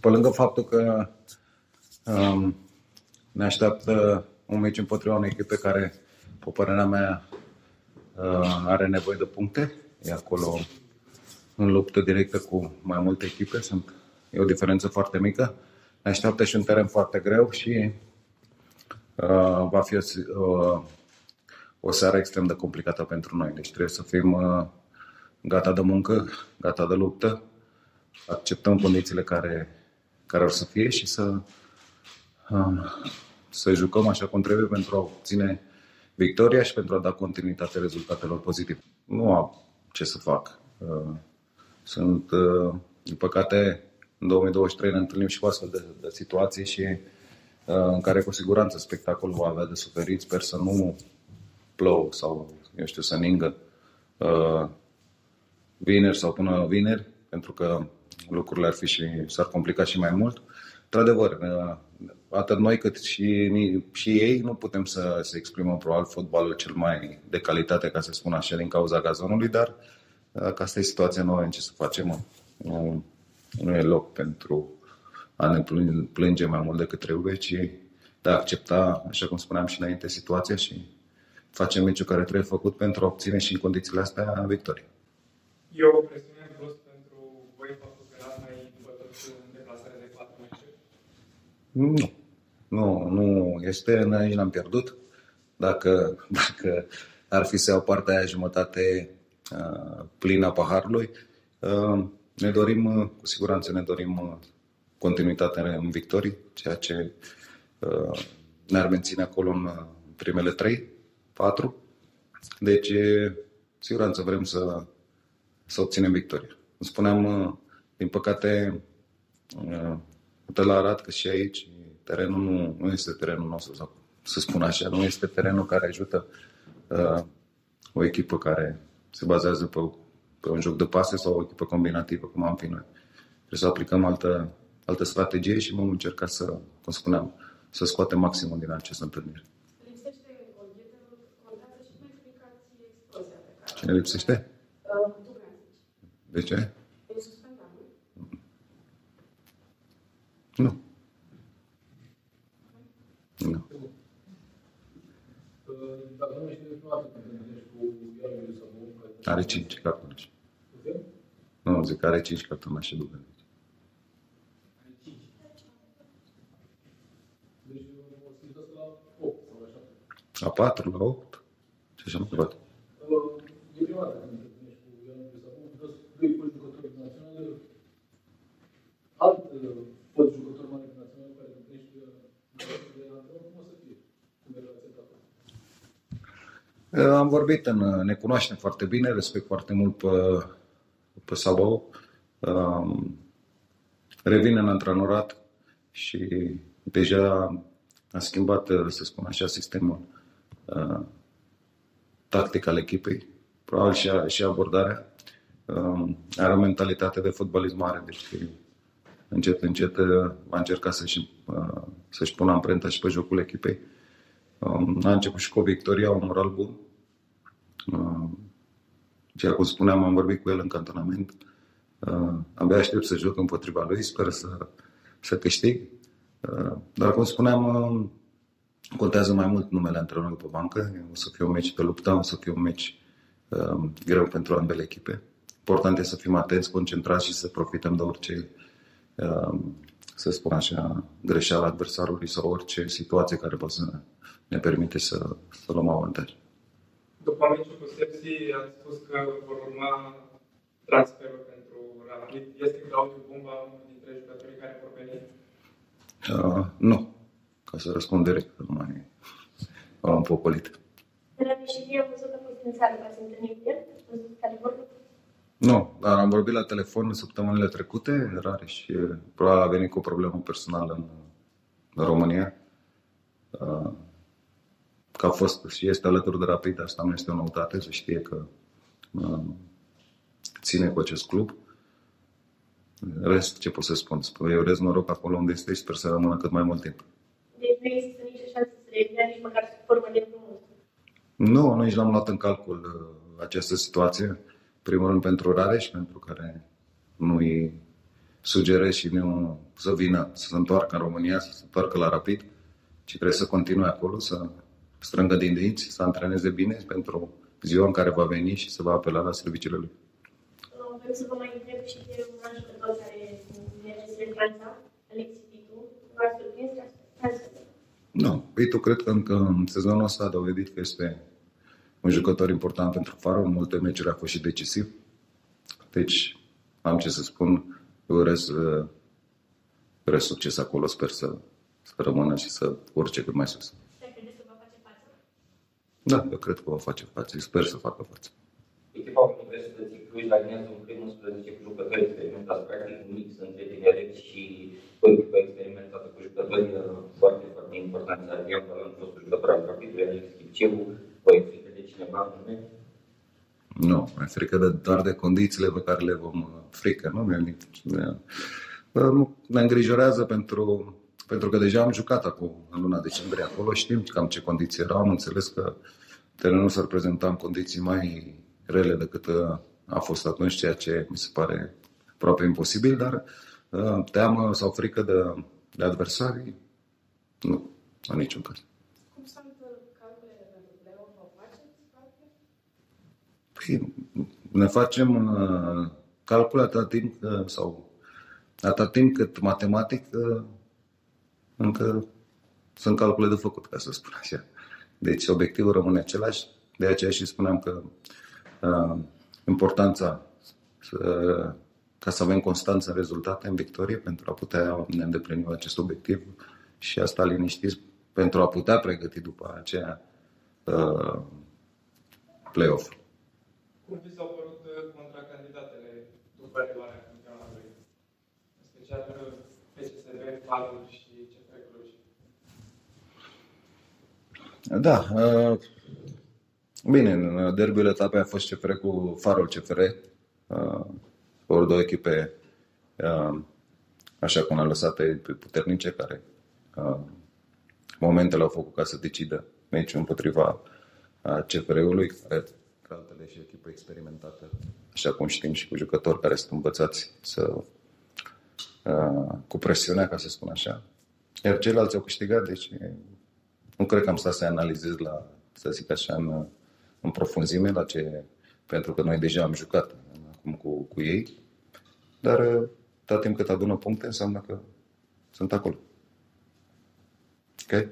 pe lângă faptul că um, ne așteaptă un meci împotriva unei echipe care, pe părerea mea, uh, are nevoie de puncte. E acolo în luptă directă cu mai multe echipe. Sunt, e o diferență foarte mică. Ne așteaptă și un teren foarte greu și uh, va fi o, uh, o seară extrem de complicată pentru noi. Deci trebuie să fim uh, gata de muncă, gata de luptă, acceptăm condițiile care, care or să fie și să, uh, să jucăm așa cum trebuie pentru a obține victoria și pentru a da continuitate rezultatelor pozitive. Nu am ce să fac. Uh, sunt, uh, din păcate, în 2023 ne întâlnim și cu astfel de, de situații și uh, în care cu siguranță spectacolul va avea de suferit. Sper să nu plouă sau, eu știu, să ningă vineri sau până vineri, pentru că lucrurile ar fi și s-ar complica și mai mult. Într-adevăr, atât noi cât și, și ei nu putem să, să exprimăm probabil fotbalul cel mai de calitate, ca să spun așa, din cauza gazonului, dar că asta e situația nouă, în ce să facem. Nu, nu e loc pentru a ne plânge mai mult decât trebuie, ci de a accepta, așa cum spuneam și înainte, situația și facem meciul care trebuie făcut pentru a obține și în condițiile astea victorie. E o presiune în plus pentru voi faptul că n-ați mai bătut în deplasare de 4 meciuri? Nu. Nu, nu este, nici n-am pierdut. Dacă, dacă ar fi să iau partea aia jumătate uh, plină a paharului, uh, ne dorim, uh, cu siguranță ne dorim uh, continuitate în victorii, ceea ce uh, ne-ar menține acolo în uh, primele 3, 4. Deci, siguranță vrem să să obținem victoria. Spuneam, uh, din păcate, uh, de la Arad, că și aici terenul nu, nu este terenul nostru, sau să spun așa, nu este terenul care ajută uh, o echipă care se bazează pe, pe un joc de pase sau o echipă combinativă, cum am fi noi. Trebuie să aplicăm altă, altă strategie și vom încerca să, cum spuneam, să scoatem maximul din această întâlnire. Cine lipsește? De ce? Nu. Nu. Are 5 cartonașe. Nu, zic, are 5 cartonașe dubele. La 4, la 8 și așa mai departe. E prima dată fost jucător mare național care întâlnești de antrenor, cum o să fie? Cum e relația ta? Am vorbit, în, ne cunoaștem foarte bine, respect foarte mult pe, pe Sabau. Um, revin în antrenorat și deja a schimbat, să spun așa, sistemul uh, tactic al echipei, probabil și, și abordarea. Um, are o mentalitate de fotbalist mare, deci încet, încet uh, va încerca să-și, uh, să-și pună amprenta și pe jocul echipei. Um, a început și cu o victorie, un moral bun. Um, ceea cum spuneam, am vorbit cu el în cantonament. Uh, abia aștept să joc împotriva lui, sper să, să câștig. Dar cum spuneam, contează mai mult numele antrenorului pe bancă. O să fie un meci pe luptă, o să fie un meci greu pentru ambele echipe important este să fim atenți, concentrați și să profităm de orice, um, să spun așa, greșeală adversarului sau orice situație care poate să ne permite să, să luăm avantaj. După meciul cu Sepsi, ați spus că vor urma transferul pentru Rapid. Este Claudiu Bumba unul dintre jucătorii care vor veni? Uh, nu. Ca să răspund direct, nu mai am popolit. De la Mișirie am văzut că fost în sală, v-ați întâlnit cu el? Ați văzut care vorbă? Nu, dar am vorbit la telefon săptămânile trecute, rar și probabil a venit cu o problemă personală în, în România. Uh, că a fost și este alături de Rapid, asta nu este o noutate, să știe că uh, ține cu acest club. Rest, ce pot să spun? Îi urez noroc acolo unde este și sper să rămână cât mai mult timp. Deci nu există nici șansă să revină, nici măcar sub formă de împrumut? Nu, nici n-am luat în calcul uh, această situație primul rând pentru Rareș, pentru care nu-i sugerez și nu să vină, să se întoarcă în România, să se întoarcă la Rapid, ci trebuie să continue acolo, să strângă din dinți, să antreneze bine pentru ziua în care va veni și să va apela la serviciile lui. Vreau să vă mai întreb și de un alt jucător care merge spre Franța, Alexis Pitu. V-a surprins transferul? Nu, Pitu cred că încă în sezonul ăsta a dovedit că este un jucător important pentru Faro, în multe meciuri a fost și decisiv. Deci, am ce să spun, urez, urez succes acolo, sper să, să rămână și să urce cât mai sus. Da, eu cred că va face față. Sper să facă față. Echipa Universității Cluj alinează un prim 11 cu jucători experimentați, practic un mix între tineret și o echipă experimentată cu jucători uh, foarte, foarte importanți. Adrian Balan, fostul jucător al partidului, Alex Chipcevu, o frică de cineva anume? Nu, mai frică de, doar de condițiile pe care le vom uh, frică, nu mi uh, Ne îngrijorează pentru pentru că deja am jucat acum, în luna decembrie acolo, știm cam ce condiții erau, am înțeles că terenul s-ar prezenta în condiții mai rele decât uh, a fost atunci, ceea ce mi se pare aproape imposibil, dar uh, teamă sau frică de, de adversari, nu, în niciun caz. Cum sunt calculele pentru play-off? Păi, ne facem uh, calcule atât timp sau atât timp cât matematic încă sunt calcule de făcut, ca să spun așa. Deci obiectivul rămâne același, de aceea și spuneam că uh, importanța să, ca să avem constanță în rezultate, în victorie, pentru a putea ne îndeplini acest obiectiv și asta liniștiți pentru a putea pregăti după aceea uh, play-off. Cum vi s-au părut uh, contracandidatele după reluarea campionatului? În special PSV, Valul și Da. Uh, bine, în derbiul etapei a fost CFR cu Farul CFR. Uh, ori două echipe, uh, așa cum a lăsat pe puternice, care momentele au făcut ca să decidă meciul împotriva CFR-ului, care altele și echipă experimentată, așa cum știm și cu jucători care sunt învățați să cu presiunea, ca să spun așa. Iar ceilalți au câștigat, deci nu cred că am stat să analizez la, să zic așa, în, în profunzime la ce, pentru că noi deja am jucat acum cu, cu ei, dar tot timp cât adună puncte înseamnă că sunt acolo. Ok?